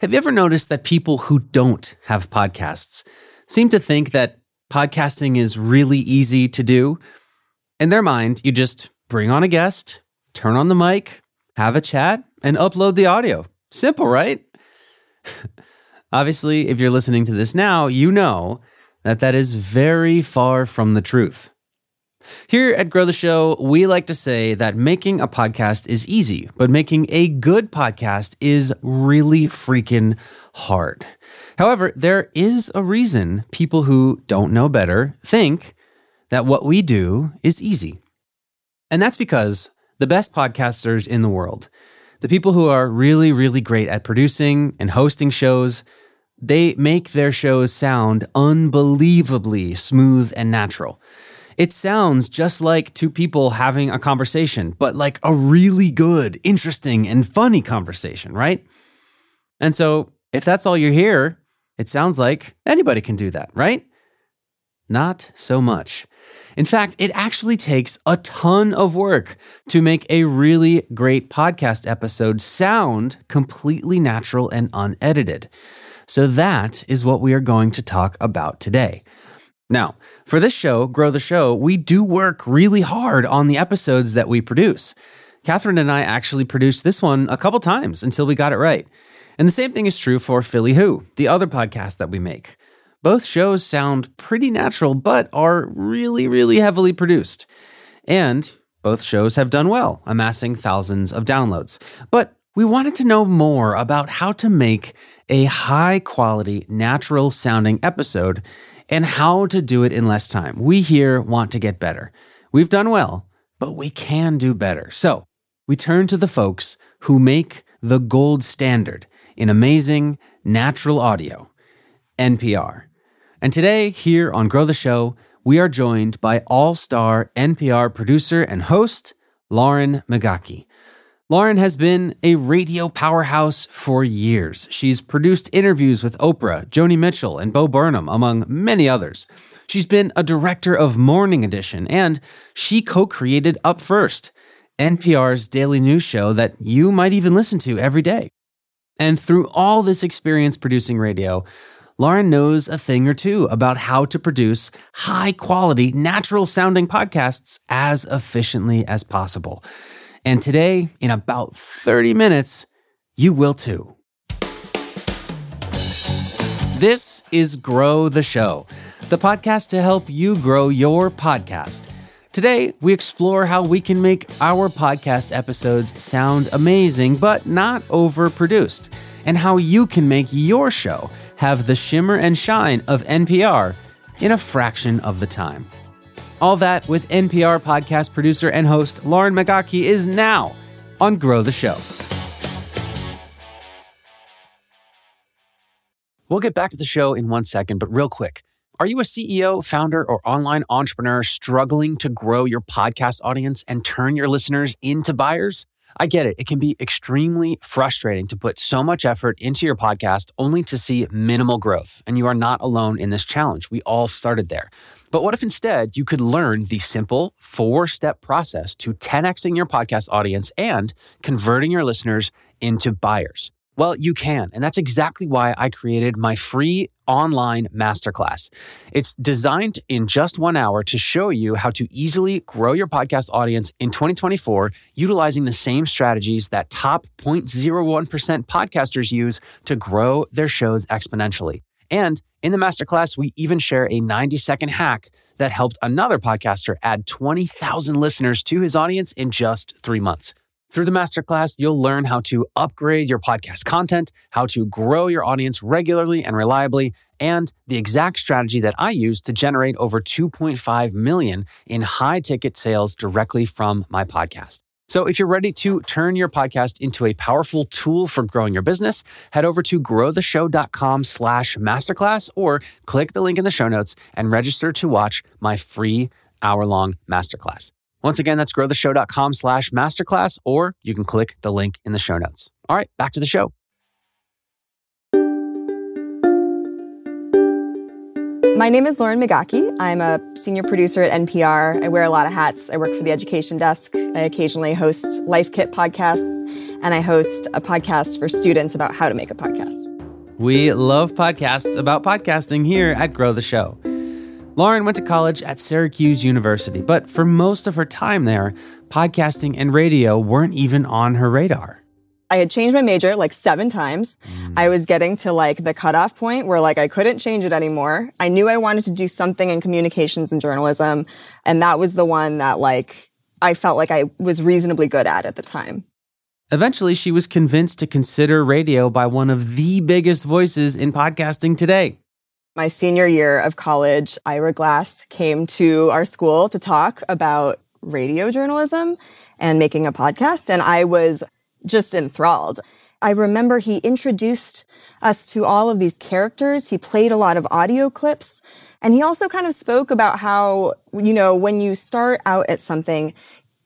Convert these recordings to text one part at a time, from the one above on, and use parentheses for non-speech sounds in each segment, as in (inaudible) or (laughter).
Have you ever noticed that people who don't have podcasts seem to think that podcasting is really easy to do? In their mind, you just bring on a guest, turn on the mic, have a chat, and upload the audio. Simple, right? (laughs) Obviously, if you're listening to this now, you know that that is very far from the truth. Here at Grow the Show, we like to say that making a podcast is easy, but making a good podcast is really freaking hard. However, there is a reason people who don't know better think that what we do is easy. And that's because the best podcasters in the world, the people who are really, really great at producing and hosting shows, they make their shows sound unbelievably smooth and natural. It sounds just like two people having a conversation, but like a really good, interesting, and funny conversation, right? And so, if that's all you hear, it sounds like anybody can do that, right? Not so much. In fact, it actually takes a ton of work to make a really great podcast episode sound completely natural and unedited. So, that is what we are going to talk about today. Now, for this show, Grow the Show, we do work really hard on the episodes that we produce. Catherine and I actually produced this one a couple times until we got it right. And the same thing is true for Philly Who, the other podcast that we make. Both shows sound pretty natural, but are really, really heavily produced. And both shows have done well, amassing thousands of downloads. But we wanted to know more about how to make a high quality, natural sounding episode and how to do it in less time. We here want to get better. We've done well, but we can do better. So we turn to the folks who make the gold standard in amazing natural audio, NPR. And today, here on Grow the Show, we are joined by all star NPR producer and host, Lauren Migaki. Lauren has been a radio powerhouse for years. She's produced interviews with Oprah, Joni Mitchell, and Bo Burnham, among many others. She's been a director of Morning Edition, and she co created Up First, NPR's daily news show that you might even listen to every day. And through all this experience producing radio, Lauren knows a thing or two about how to produce high quality, natural sounding podcasts as efficiently as possible. And today, in about 30 minutes, you will too. This is Grow the Show, the podcast to help you grow your podcast. Today, we explore how we can make our podcast episodes sound amazing but not overproduced, and how you can make your show have the shimmer and shine of NPR in a fraction of the time. All that with NPR podcast producer and host Lauren Migaki is now on Grow the Show. We'll get back to the show in one second, but real quick. Are you a CEO, founder, or online entrepreneur struggling to grow your podcast audience and turn your listeners into buyers? I get it. It can be extremely frustrating to put so much effort into your podcast only to see minimal growth. And you are not alone in this challenge. We all started there. But what if instead you could learn the simple four step process to 10xing your podcast audience and converting your listeners into buyers? Well, you can. And that's exactly why I created my free online masterclass. It's designed in just one hour to show you how to easily grow your podcast audience in 2024 utilizing the same strategies that top 0.01% podcasters use to grow their shows exponentially. And in the masterclass, we even share a 90 second hack that helped another podcaster add 20,000 listeners to his audience in just three months. Through the masterclass, you'll learn how to upgrade your podcast content, how to grow your audience regularly and reliably, and the exact strategy that I use to generate over 2.5 million in high ticket sales directly from my podcast. So if you're ready to turn your podcast into a powerful tool for growing your business, head over to growtheshow.com slash masterclass or click the link in the show notes and register to watch my free hour-long masterclass. Once again, that's growtheshow.com slash masterclass, or you can click the link in the show notes. All right, back to the show. My name is Lauren Migaki. I'm a senior producer at NPR. I wear a lot of hats. I work for the education desk. I occasionally host Life Kit podcasts. and I host a podcast for students about how to make a podcast. We love podcasts about podcasting here at Grow the Show. Lauren went to college at Syracuse University, but for most of her time there, podcasting and radio weren't even on her radar. I had changed my major like seven times. Mm. I was getting to like the cutoff point where like I couldn't change it anymore. I knew I wanted to do something in communications and journalism. And that was the one that like I felt like I was reasonably good at at the time. Eventually, she was convinced to consider radio by one of the biggest voices in podcasting today. My senior year of college, Ira Glass came to our school to talk about radio journalism and making a podcast. And I was just enthralled. I remember he introduced us to all of these characters. He played a lot of audio clips. And he also kind of spoke about how, you know, when you start out at something,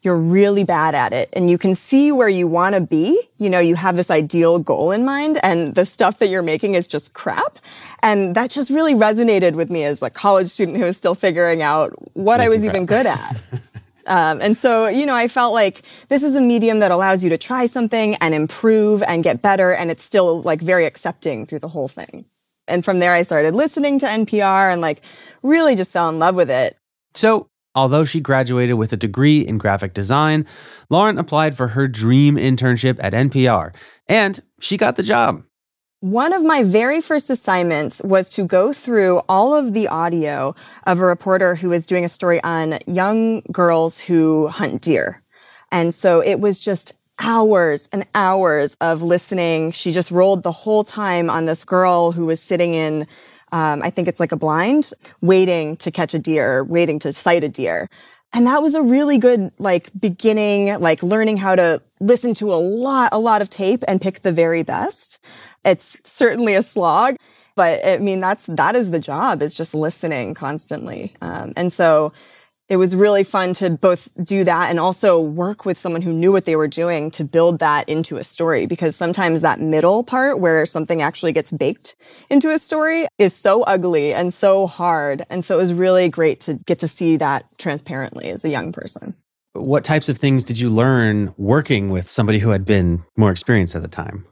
you're really bad at it and you can see where you want to be. You know, you have this ideal goal in mind and the stuff that you're making is just crap. And that just really resonated with me as a college student who was still figuring out what Making I was crap. even good at. (laughs) Um, and so, you know, I felt like this is a medium that allows you to try something and improve and get better. And it's still like very accepting through the whole thing. And from there, I started listening to NPR and like really just fell in love with it. So, although she graduated with a degree in graphic design, Lauren applied for her dream internship at NPR and she got the job. One of my very first assignments was to go through all of the audio of a reporter who was doing a story on young girls who hunt deer. And so it was just hours and hours of listening. She just rolled the whole time on this girl who was sitting in, um, I think it's like a blind, waiting to catch a deer, waiting to sight a deer. And that was a really good, like, beginning, like learning how to listen to a lot, a lot of tape and pick the very best. It's certainly a slog, but I mean, that's, that is the job is just listening constantly. Um, and so it was really fun to both do that and also work with someone who knew what they were doing to build that into a story because sometimes that middle part where something actually gets baked into a story is so ugly and so hard. And so it was really great to get to see that transparently as a young person. What types of things did you learn working with somebody who had been more experienced at the time?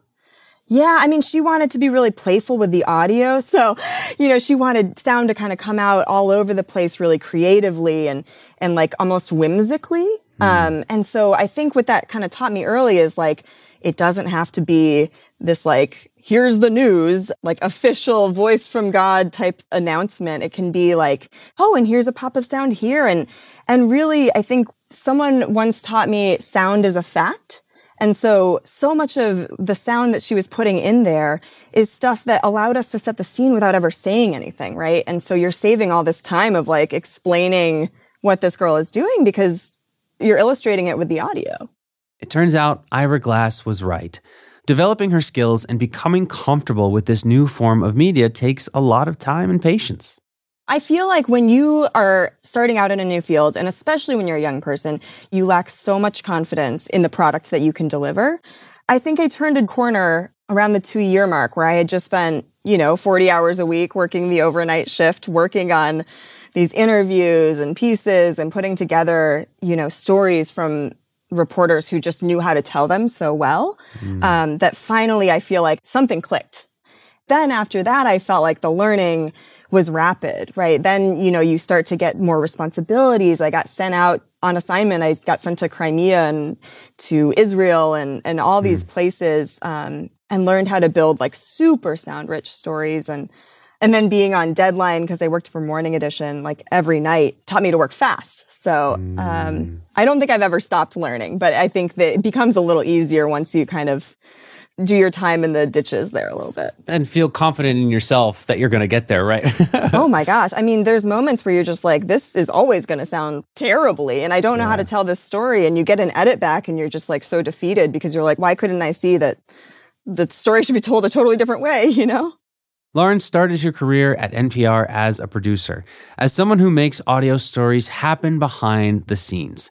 Yeah, I mean, she wanted to be really playful with the audio. So, you know, she wanted sound to kind of come out all over the place really creatively and, and like almost whimsically. Mm. Um, and so I think what that kind of taught me early is like, it doesn't have to be this like, here's the news, like official voice from God type announcement. It can be like, oh, and here's a pop of sound here. And, and really, I think someone once taught me sound is a fact. And so, so much of the sound that she was putting in there is stuff that allowed us to set the scene without ever saying anything, right? And so you're saving all this time of like explaining what this girl is doing because you're illustrating it with the audio. It turns out Ira Glass was right. Developing her skills and becoming comfortable with this new form of media takes a lot of time and patience. I feel like when you are starting out in a new field, and especially when you're a young person, you lack so much confidence in the product that you can deliver. I think I turned a corner around the two year mark where I had just spent, you know, 40 hours a week working the overnight shift, working on these interviews and pieces and putting together, you know, stories from reporters who just knew how to tell them so well mm. um, that finally I feel like something clicked. Then after that, I felt like the learning was rapid, right? Then, you know, you start to get more responsibilities. I got sent out on assignment. I got sent to Crimea and to Israel and, and all these mm. places, um, and learned how to build like super sound rich stories and, and then being on deadline because I worked for morning edition like every night taught me to work fast. So um, mm. I don't think I've ever stopped learning, but I think that it becomes a little easier once you kind of do your time in the ditches there a little bit and feel confident in yourself that you're going to get there right (laughs) oh my gosh i mean there's moments where you're just like this is always going to sound terribly and i don't know yeah. how to tell this story and you get an edit back and you're just like so defeated because you're like why couldn't i see that the story should be told a totally different way (laughs) you know Lauren started her career at NPR as a producer, as someone who makes audio stories happen behind the scenes.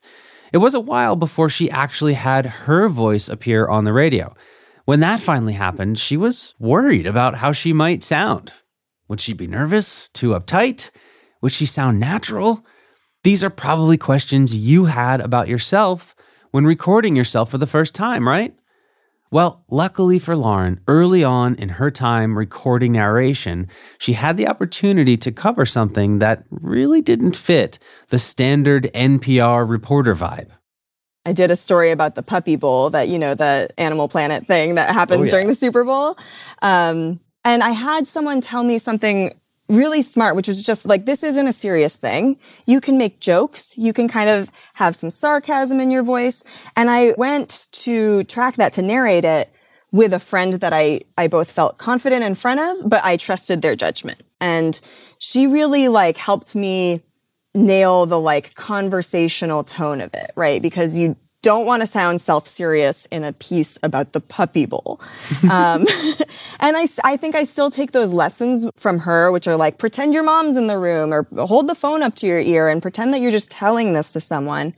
It was a while before she actually had her voice appear on the radio. When that finally happened, she was worried about how she might sound. Would she be nervous, too uptight? Would she sound natural? These are probably questions you had about yourself when recording yourself for the first time, right? Well, luckily for Lauren, early on in her time recording narration, she had the opportunity to cover something that really didn't fit the standard NPR reporter vibe. I did a story about the puppy bowl that, you know, the Animal Planet thing that happens oh, yeah. during the Super Bowl. Um, and I had someone tell me something really smart, which was just like, this isn't a serious thing. You can make jokes. You can kind of have some sarcasm in your voice. And I went to track that to narrate it with a friend that I, I both felt confident in front of, but I trusted their judgment. And she really like helped me nail the like conversational tone of it, right? Because you don't want to sound self-serious in a piece about the puppy bowl. (laughs) Um, and I, I think I still take those lessons from her, which are like, pretend your mom's in the room or hold the phone up to your ear and pretend that you're just telling this to someone.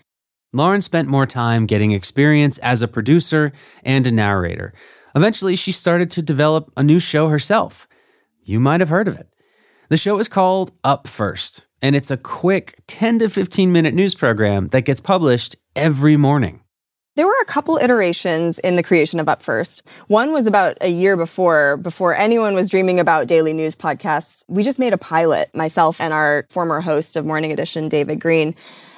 Lauren spent more time getting experience as a producer and a narrator. Eventually, she started to develop a new show herself. You might have heard of it. The show is called Up First, and it's a quick 10 to 15 minute news program that gets published every morning. There were a couple iterations in the creation of Up First. One was about a year before, before anyone was dreaming about daily news podcasts. We just made a pilot, myself and our former host of Morning Edition, David Greene.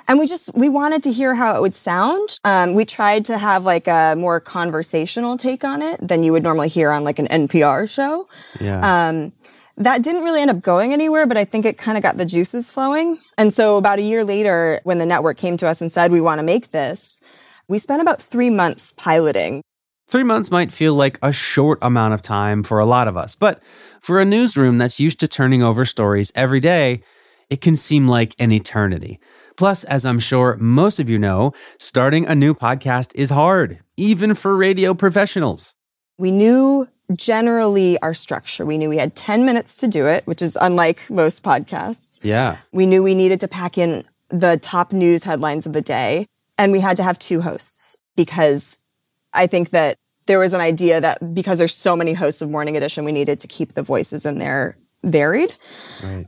And we just, we wanted to hear how it would sound. Um, we tried to have like a more conversational take on it than you would normally hear on like an NPR show. Yeah. Um, that didn't really end up going anywhere, but I think it kind of got the juices flowing. And so about a year later, when the network came to us and said, we want to make this, we spent about three months piloting. Three months might feel like a short amount of time for a lot of us, but for a newsroom that's used to turning over stories every day, it can seem like an eternity. Plus, as I'm sure most of you know, starting a new podcast is hard, even for radio professionals. We knew generally our structure. We knew we had 10 minutes to do it, which is unlike most podcasts. Yeah. We knew we needed to pack in the top news headlines of the day. And we had to have two hosts because I think that there was an idea that because there's so many hosts of Morning Edition, we needed to keep the voices in there varied. Right.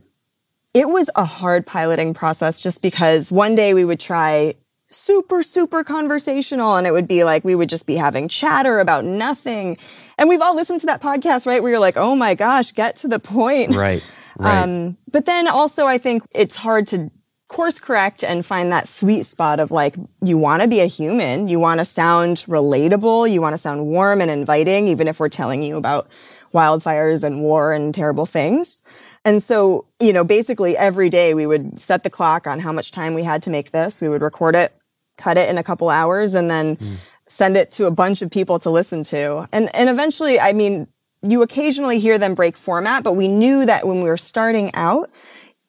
It was a hard piloting process just because one day we would try super, super conversational. And it would be like, we would just be having chatter about nothing. And we've all listened to that podcast, right? Where you're like, oh my gosh, get to the point. Right. Right. Um, but then also, I think it's hard to course correct and find that sweet spot of like, you want to be a human. You want to sound relatable. You want to sound warm and inviting, even if we're telling you about wildfires and war and terrible things. And so, you know, basically every day we would set the clock on how much time we had to make this. We would record it cut it in a couple hours and then mm. send it to a bunch of people to listen to. And and eventually, I mean, you occasionally hear them break format, but we knew that when we were starting out,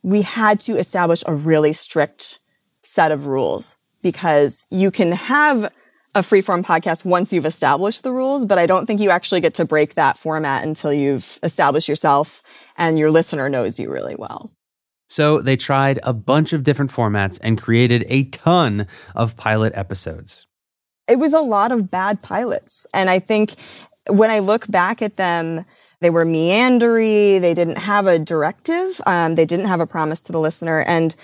we had to establish a really strict set of rules because you can have a freeform podcast once you've established the rules, but I don't think you actually get to break that format until you've established yourself and your listener knows you really well. So they tried a bunch of different formats and created a ton of pilot episodes. It was a lot of bad pilots. And I think when I look back at them, they were meandery. They didn't have a directive. Um, they didn't have a promise to the listener. And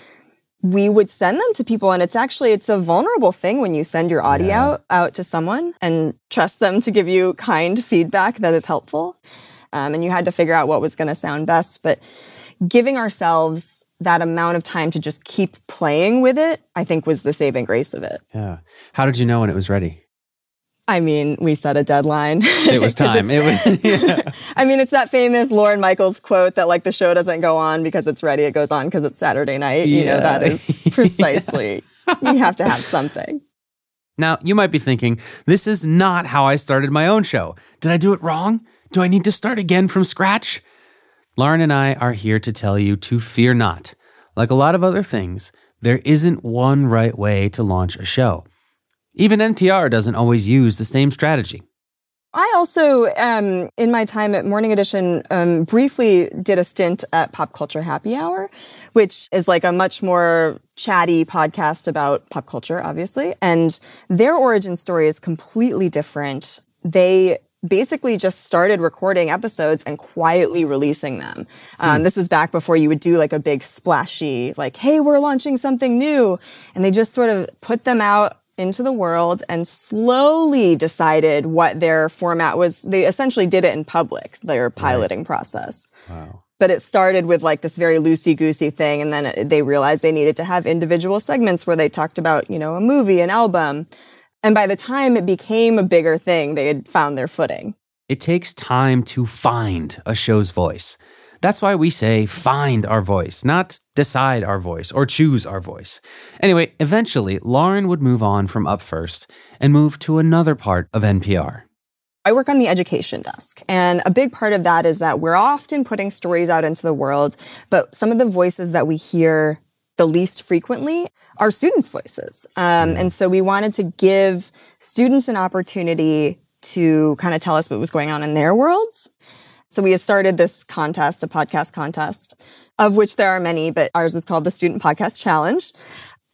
we would send them to people. And it's actually, it's a vulnerable thing when you send your audio yeah. out, out to someone and trust them to give you kind feedback that is helpful. Um, and you had to figure out what was going to sound best. But giving ourselves that amount of time to just keep playing with it, I think was the saving grace of it. Yeah. How did you know when it was ready? I mean, we set a deadline. (laughs) It was (laughs) time. it was. (laughs) Yeah. I mean, it's that famous Lorne Michaels quote that like the show doesn't go on because it's ready; it goes on because it's Saturday night. Yeah. You know, that is precisely. you have to have something. Now, you might be thinking, this is not how I started my own show. Did I do it wrong? Do I need to start again from scratch? Lauren and I are here to tell you to fear not. Like a lot of other things, there isn't one right way to launch a show. Even NPR doesn't always use the same strategy. I also, um, in my time at Morning Edition, um, briefly did a stint at Pop Culture Happy Hour, which is like a much more chatty podcast about pop culture, obviously. And their origin story is completely different. They basically just started recording episodes and quietly releasing them. Um, hmm. This was back before you would do like a big splashy, like, hey, we're launching something new. And they just sort of put them out into the world and slowly decided what their format was. They essentially did it in public, their piloting right. process. Wow. But it started with like this very loosey goosey thing. And then it, they realized they needed to have individual segments where they talked about, you know, a movie, an album. And by the time it became a bigger thing, they had found their footing. It takes time to find a show's voice. That's why we say find our voice, not decide our voice or choose our voice. Anyway, eventually, Lauren would move on from Up First and move to another part of NPR. I work on the education desk. And a big part of that is that we're often putting stories out into the world, but some of the voices that we hear the least frequently are students' voices. Um, and so we wanted to give students an opportunity to kind of tell us what was going on in their worlds. So we started this contest, a podcast contest, of which there are many, but ours is called the Student Podcast Challenge.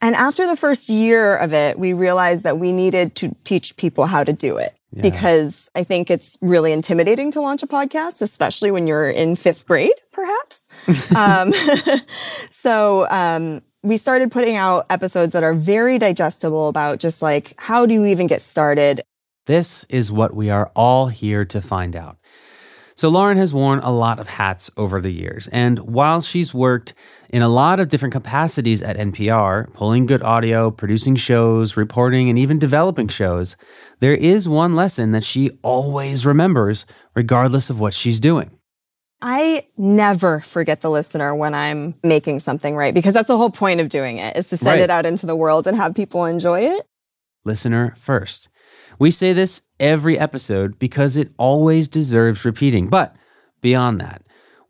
And after the first year of it, we realized that we needed to teach people how to do it. Yeah. Because I think it's really intimidating to launch a podcast, especially when you're in fifth grade, perhaps. (laughs) um, (laughs) so um, we started putting out episodes that are very digestible about just like how do you even get started. This is what we are all here to find out. So, Lauren has worn a lot of hats over the years. And while she's worked in a lot of different capacities at NPR, pulling good audio, producing shows, reporting, and even developing shows, there is one lesson that she always remembers, regardless of what she's doing. I never forget the listener when I'm making something right because that's the whole point of doing it is to send right. it out into the world and have people enjoy it. Listener first. We say this every episode because it always deserves repeating. But beyond that,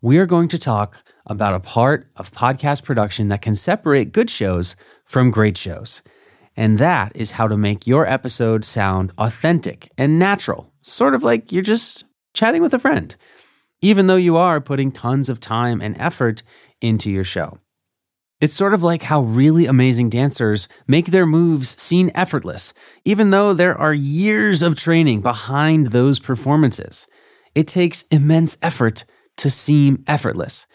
we are going to talk about a part of podcast production that can separate good shows from great shows. And that is how to make your episode sound authentic and natural, sort of like you're just chatting with a friend, even though you are putting tons of time and effort into your show. It's sort of like how really amazing dancers make their moves seem effortless, even though there are years of training behind those performances. It takes immense effort to seem effortless.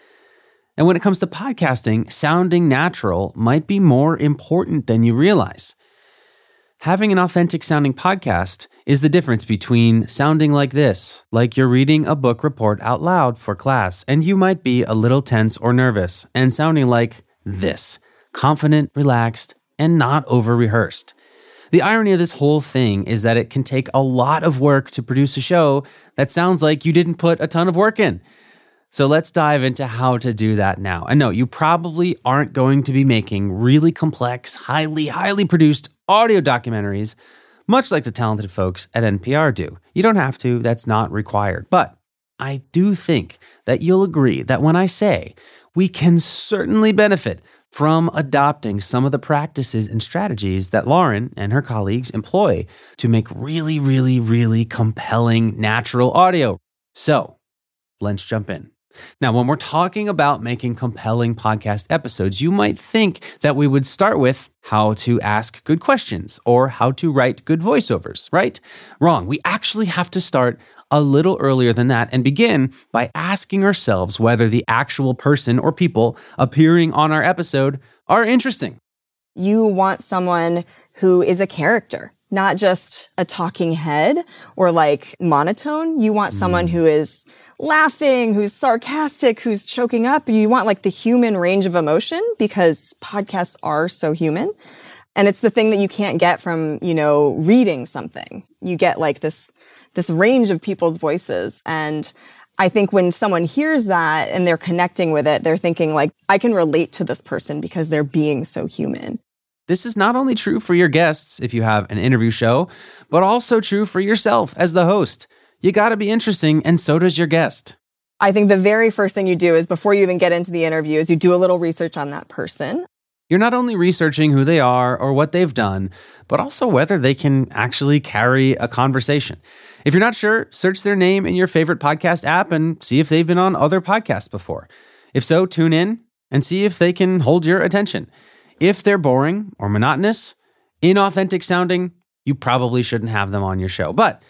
And when it comes to podcasting, sounding natural might be more important than you realize. Having an authentic sounding podcast is the difference between sounding like this, like you're reading a book report out loud for class, and you might be a little tense or nervous, and sounding like this confident, relaxed, and not over rehearsed. The irony of this whole thing is that it can take a lot of work to produce a show that sounds like you didn't put a ton of work in. So let's dive into how to do that now. And no, you probably aren't going to be making really complex, highly, highly produced audio documentaries, much like the talented folks at NPR do. You don't have to, that's not required. But I do think that you'll agree that when I say we can certainly benefit from adopting some of the practices and strategies that Lauren and her colleagues employ to make really, really, really compelling natural audio. So let's jump in. Now, when we're talking about making compelling podcast episodes, you might think that we would start with how to ask good questions or how to write good voiceovers, right? Wrong. We actually have to start a little earlier than that and begin by asking ourselves whether the actual person or people appearing on our episode are interesting. You want someone who is a character, not just a talking head or like monotone. You want someone mm. who is laughing, who's sarcastic, who's choking up. You want like the human range of emotion because podcasts are so human. And it's the thing that you can't get from, you know, reading something. You get like this this range of people's voices. And I think when someone hears that and they're connecting with it, they're thinking like, I can relate to this person because they're being so human. This is not only true for your guests if you have an interview show, but also true for yourself as the host. You got to be interesting, and so does your guest. I think the very first thing you do is before you even get into the interview is you do a little research on that person. You're not only researching who they are or what they've done, but also whether they can actually carry a conversation. If you're not sure, search their name in your favorite podcast app and see if they've been on other podcasts before. If so, tune in and see if they can hold your attention. If they're boring or monotonous, inauthentic sounding, you probably shouldn't have them on your show. But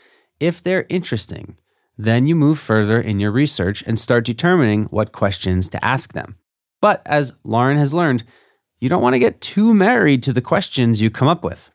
if they're interesting, then you move further in your research and start determining what questions to ask them. But as Lauren has learned, you don't want to get too married to the questions you come up with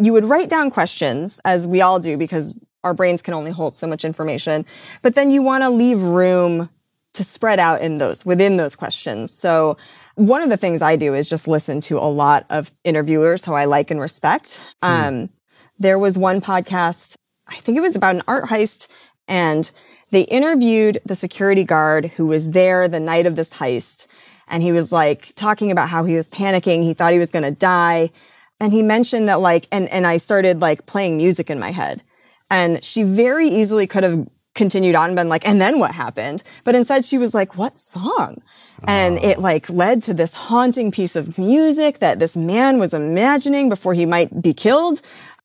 you would write down questions as we all do because our brains can only hold so much information. But then you want to leave room to spread out in those within those questions. So one of the things I do is just listen to a lot of interviewers who I like and respect. Hmm. Um, there was one podcast, I think it was about an art heist, and they interviewed the security guard who was there the night of this heist. And he was like talking about how he was panicking. He thought he was going to die. And he mentioned that like, and, and I started like playing music in my head. And she very easily could have continued on and been like, and then what happened? But instead she was like, what song? And it ah. like led to this haunting piece of music that this man was imagining before he might be killed.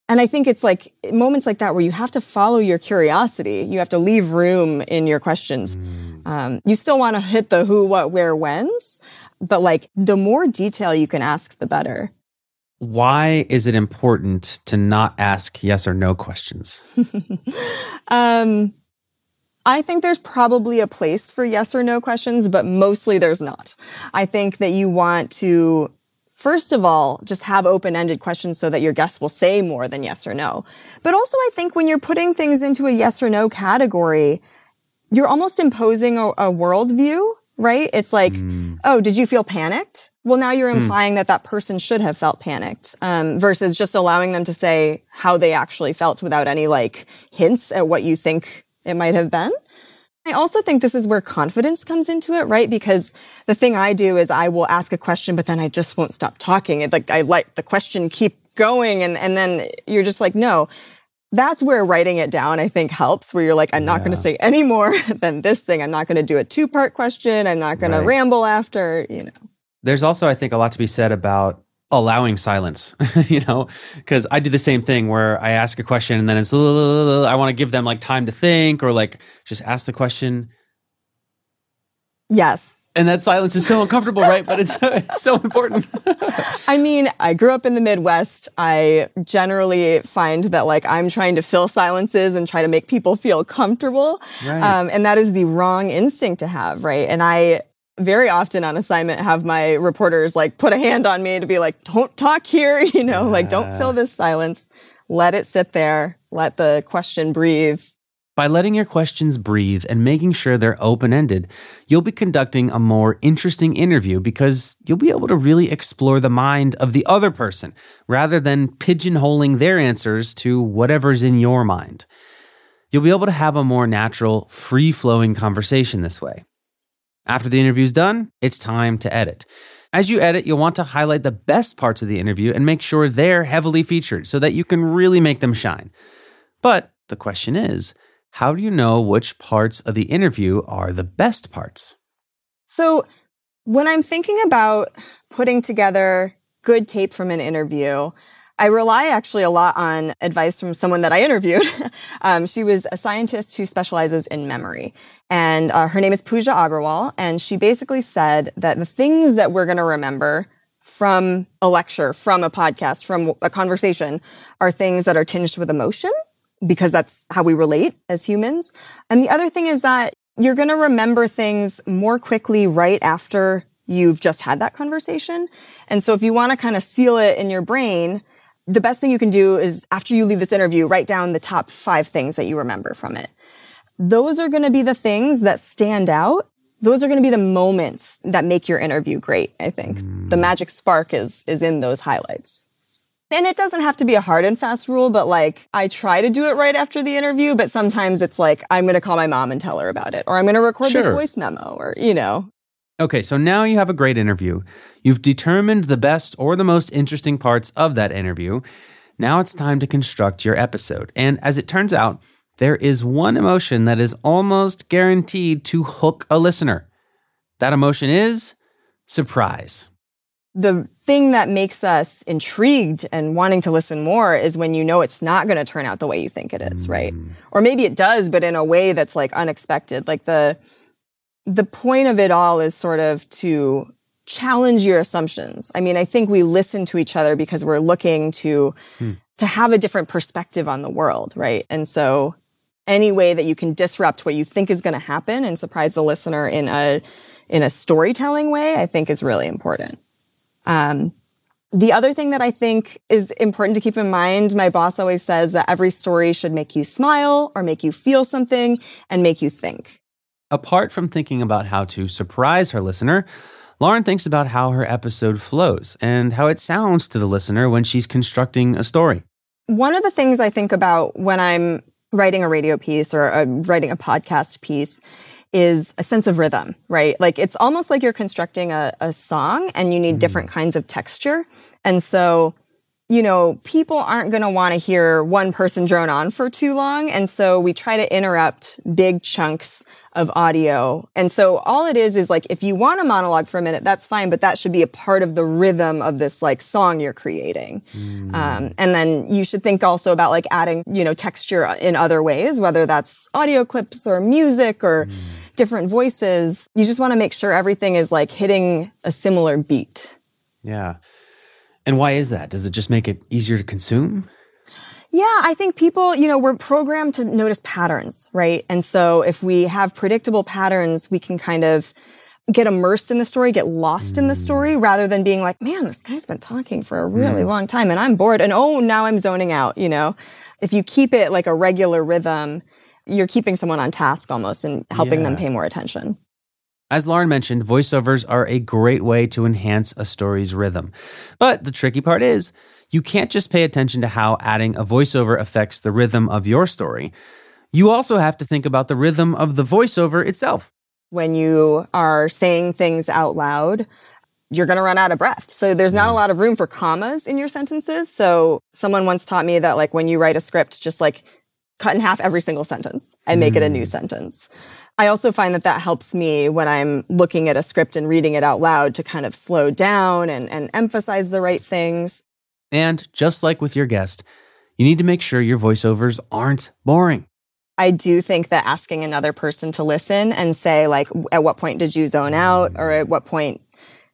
And I think it's like moments like that where you have to follow your curiosity. You have to leave room in your questions. Mm. Um, you still want to hit the who, what, where, whens, but like the more detail you can ask, the better. Why is it important to not ask yes or no questions? (laughs) um, I think there's probably a place for yes or no questions, but mostly there's not. I think that you want to first of all, just have open-ended questions so that your guests will say more than yes or no. But also, I think when you're putting things into a yes or no category, you're almost imposing a, a worldview, right? It's like, mm. oh, did you feel panicked? Well, now you're hmm. implying mm. that that person should have felt panicked, um, versus just allowing them to say how they actually felt without any like hints at what you think it might have been. I also think this is where confidence comes into it, right? Because the thing I do is I will ask a question, but then I just won't stop talking. It like I let the question keep going and, and then you're just like, no. That's where writing it down, I think, helps, where you're like, I'm not yeah. going to say any more (laughs) than this thing. I'm not going to do a two part question. I'm not going right. to ramble after, you know. There's also, I think, a lot to be said about allowing silence, (laughs) you know, because I do the same thing where I ask a question and then it's, I want to give them like time to think or like just ask the question. Yes. And that silence is so uncomfortable, right? But it's, (laughs) it's so important. (laughs) I mean, I grew up in the Midwest. I generally find that like I'm trying to fill silences and try to make people feel comfortable. Right. Um, and that is the wrong instinct to have, right? And I very often on assignment have my reporters like put a hand on me to be like, don't talk here, (laughs) you know, yeah. like don't fill this silence. Let it sit there. Let the question breathe. By letting your questions breathe and making sure they're open ended, you'll be conducting a more interesting interview because you'll be able to really explore the mind of the other person rather than pigeonholing their answers to whatever's in your mind. You'll be able to have a more natural, free flowing conversation this way. After the interview's done, it's time to edit. As you edit, you'll want to highlight the best parts of the interview and make sure they're heavily featured so that you can really make them shine. But the question is, how do you know which parts of the interview are the best parts? So, when I'm thinking about putting together good tape from an interview, I rely actually a lot on advice from someone that I interviewed. (laughs) um, she was a scientist who specializes in memory. And uh, her name is Pooja Agarwal. And she basically said that the things that we're going to remember from a lecture, from a podcast, from a conversation are things that are tinged with emotion because that's how we relate as humans. And the other thing is that you're going to remember things more quickly right after you've just had that conversation. And so if you want to kind of seal it in your brain, the best thing you can do is after you leave this interview, write down the top five things that you remember from it. Those are going to be the things that stand out. Those are going to be the moments that make your interview great. I think mm. the magic spark is, is in those highlights. And it doesn't have to be a hard and fast rule, but like I try to do it right after the interview, but sometimes it's like I'm going to call my mom and tell her about it, or I'm going to record sure. this voice memo, or, you know, Okay, so now you have a great interview. You've determined the best or the most interesting parts of that interview. Now it's time to construct your episode. And as it turns out, there is one emotion that is almost guaranteed to hook a listener. That emotion is surprise. The thing that makes us intrigued and wanting to listen more is when you know it's not going to turn out the way you think it is, mm. right? Or maybe it does, but in a way that's like unexpected. Like the the point of it all is sort of to challenge your assumptions. I mean, I think we listen to each other because we're looking to hmm. to have a different perspective on the world, right? And so any way that you can disrupt what you think is going to happen and surprise the listener in a in a storytelling way, I think is really important. Um, The other thing that I think is important to keep in mind, my boss always says that every story should make you smile or make you feel something and make you think. Apart from thinking about how to surprise her listener, Lauren thinks about how her episode flows and how it sounds to the listener when she's constructing a story. One of the things I think about when I'm writing a radio piece or uh, writing a podcast piece is a sense of rhythm, right? Like it's almost like you're constructing a, a song and you need mm-hmm. different kinds of texture. And so you know, people aren't going to want to hear one person drone on for too long. And so we try to interrupt big chunks of audio. And so all it is is like, if you want a monologue for a minute, that's fine, but that should be a part of the rhythm of this like song you're creating. Mm. Um, and then you should think also about like adding, you know, texture in other ways, whether that's audio clips or music or mm. different voices. You just want to make sure everything is like hitting a similar beat. Yeah. And why is that? Does it just make it easier to consume? Yeah, I think people, you know, we're programmed to notice patterns, right? And so if we have predictable patterns, we can kind of get immersed in the story, get lost in the story rather than being like, man, this guy's been talking for a really mm. long time and I'm bored and oh, now I'm zoning out, you know? If you keep it like a regular rhythm, you're keeping someone on task almost and helping yeah. them pay more attention. As Lauren mentioned, voiceovers are a great way to enhance a story's rhythm. But the tricky part is, you can't just pay attention to how adding a voiceover affects the rhythm of your story. You also have to think about the rhythm of the voiceover itself. When you are saying things out loud, you're going to run out of breath. So there's not a mm. lot of room for commas in your sentences. So someone once taught me that like when you write a script, just like cut in half every single sentence and make mm. it a new mm. sentence. I also find that that helps me when I'm looking at a script and reading it out loud to kind of slow down and, and emphasize the right things. And just like with your guest, you need to make sure your voiceovers aren't boring. I do think that asking another person to listen and say, like, at what point did you zone out or at what point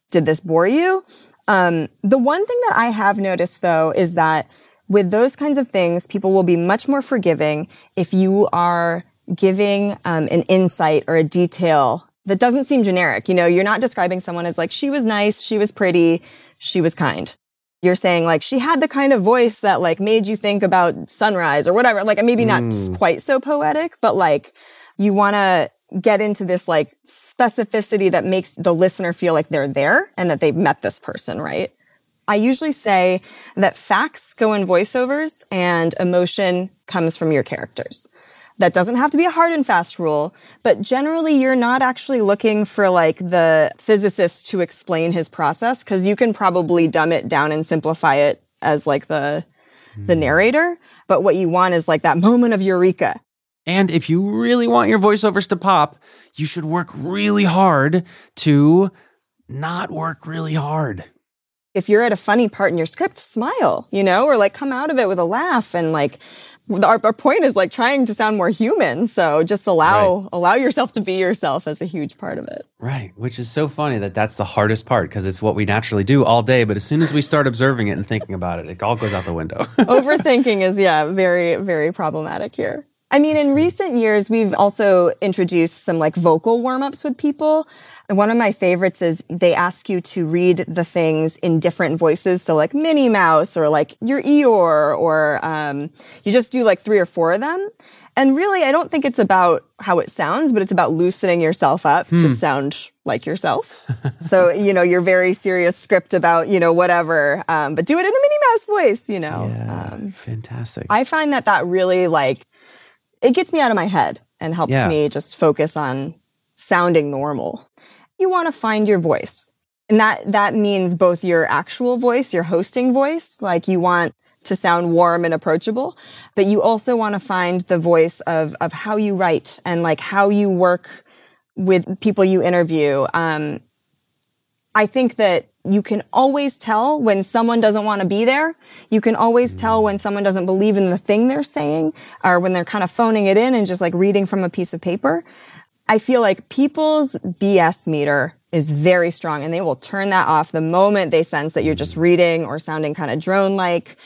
did this bore you? Um, the one thing that I have noticed though is that with those kinds of things, people will be much more forgiving if you are giving um, an insight or a detail that doesn't seem generic. You know, you're not describing someone as like, she was nice, she was pretty, she was kind. You're saying like, she had the kind of voice that like made you think about sunrise or whatever. Like, maybe not mm. quite so poetic, but like, you want to get into this like specificity that makes the listener feel like they're there and that they've met this person, right? I usually say that facts go in voiceovers and emotion comes from your characters. That doesn't have to be a hard and fast rule, but generally you're not actually looking for like the physicist to explain his process because you can probably dumb it down and simplify it as like the the hmm. narrator, but what you want is like that moment of eureka. And if you really want your voiceovers to pop, you should work really hard to not work really hard. If you're at a funny part in your script, smile, you know, or like come out of it with a laugh and like our, our point is like trying to sound more human. So just allow right. allow yourself to be yourself as a huge part of it. Right, which is so funny that that's the hardest part because it's what we naturally do all day. But as soon as we start observing it and thinking about it, it all goes out the window. (laughs) Overthinking is yeah, very very problematic here. I mean, in recent years, we've also introduced some like vocal warm ups with people. And one of my favorites is they ask you to read the things in different voices. So like Minnie Mouse or like your Eeyore, or um, you just do like three or four of them. And really, I don't think it's about how it sounds, but it's about loosening yourself up hmm. to sound like yourself. so, you know, your very serious script about, you know, whatever, um, but do it in a Minnie Mouse voice, you know. Yeah, um, fantastic. I find that that really like it gets me out of my head and helps yeah. me just focus on sounding normal. You want to find your voice. And that, that means both your actual voice, your hosting voice, like you want to sound warm and approachable, but you also want to find the voice of, of how you write and like how you work with people you interview. Um, I think that you can always tell when someone doesn't want to be there. You can always tell when someone doesn't believe in the thing they're saying or when they're kind of phoning it in and just like reading from a piece of paper. I feel like people's BS meter is very strong and they will turn that off the moment they sense that you're just reading or sounding kind of drone like.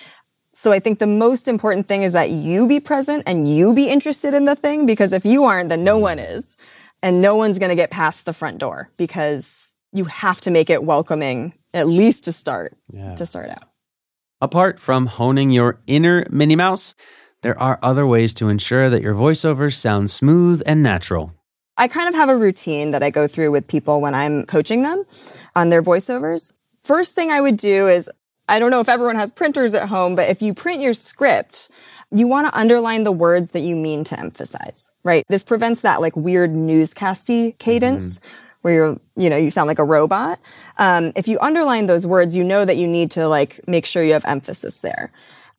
So I think the most important thing is that you be present and you be interested in the thing because if you aren't, then no one is. And no one's going to get past the front door because you have to make it welcoming at least to start, yeah. to start out. Apart from honing your inner Minnie Mouse, there are other ways to ensure that your voiceovers sound smooth and natural. I kind of have a routine that I go through with people when I'm coaching them on their voiceovers. First thing I would do is I don't know if everyone has printers at home, but if you print your script, you want to underline the words that you mean to emphasize, right? This prevents that like weird newscasty cadence. Mm-hmm. Where you're, you know, you sound like a robot. Um, if you underline those words, you know that you need to like make sure you have emphasis there.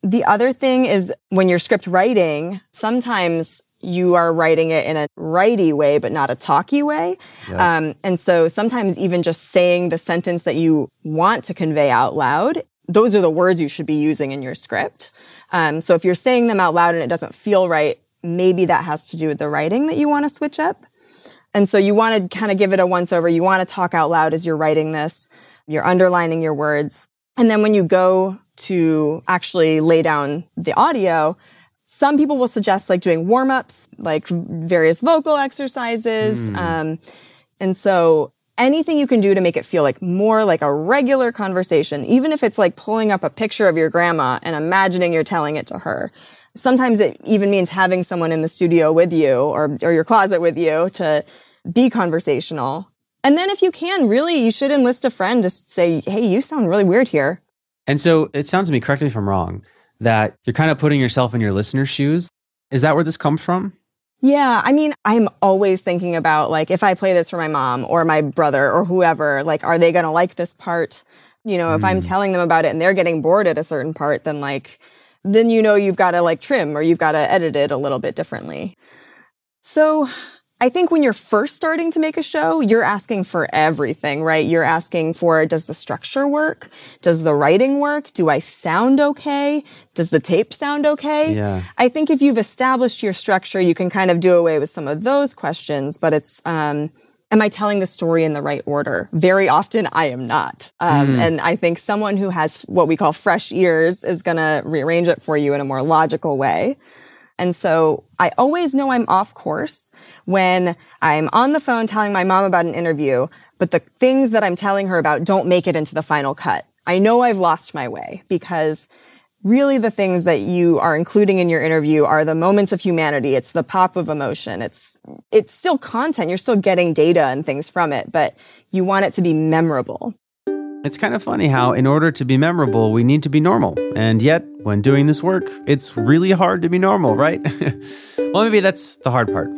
The other thing is when you're script writing, sometimes you are writing it in a righty way, but not a talky way. Yeah. Um, and so sometimes even just saying the sentence that you want to convey out loud, those are the words you should be using in your script. Um, so if you're saying them out loud and it doesn't feel right, maybe that has to do with the writing that you want to switch up. And so you want to kind of give it a once over. You want to talk out loud as you're writing this. You're underlining your words. And then when you go to actually lay down the audio, some people will suggest like doing warm ups, like various vocal exercises. Mm. Um, and so anything you can do to make it feel like more like a regular conversation, even if it's like pulling up a picture of your grandma and imagining you're telling it to her. Sometimes it even means having someone in the studio with you or, or your closet with you to be conversational. And then if you can, really, you should enlist a friend to say, Hey, you sound really weird here. And so it sounds to me, correct me if I'm wrong, that you're kind of putting yourself in your listener's shoes. Is that where this comes from? Yeah, I mean, I'm always thinking about like if I play this for my mom or my brother or whoever, like are they going to like this part? You know, if I'm hmm. telling them about it and they're getting bored at a certain part, then like then you know you've got to like trim or you've got to edit it a little bit differently. So, I think when you're first starting to make a show, you're asking for everything, right? You're asking for, does the structure work? Does the writing work? Do I sound okay? Does the tape sound okay? Yeah. I think if you've established your structure, you can kind of do away with some of those questions, but it's, um, am I telling the story in the right order? Very often I am not. Um, mm. And I think someone who has what we call fresh ears is going to rearrange it for you in a more logical way. And so I always know I'm off course when I'm on the phone telling my mom about an interview, but the things that I'm telling her about don't make it into the final cut. I know I've lost my way because really the things that you are including in your interview are the moments of humanity. It's the pop of emotion. It's, it's still content. You're still getting data and things from it, but you want it to be memorable. It's kind of funny how, in order to be memorable, we need to be normal. And yet, when doing this work, it's really hard to be normal, right? (laughs) well, maybe that's the hard part.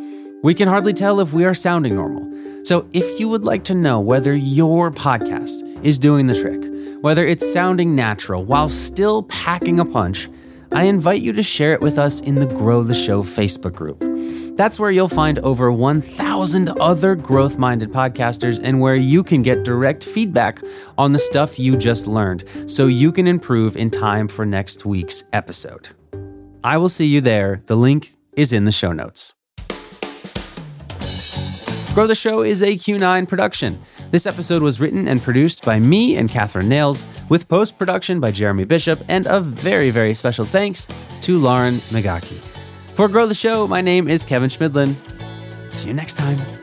We can hardly tell if we are sounding normal. So, if you would like to know whether your podcast is doing the trick, whether it's sounding natural while still packing a punch, I invite you to share it with us in the Grow the Show Facebook group. That's where you'll find over 1,000 other growth minded podcasters and where you can get direct feedback on the stuff you just learned so you can improve in time for next week's episode. I will see you there. The link is in the show notes. Grow the Show is a Q9 production. This episode was written and produced by me and Catherine Nails, with post production by Jeremy Bishop, and a very, very special thanks to Lauren Megaki. For Grow the Show, my name is Kevin Chemidlin. See you next time.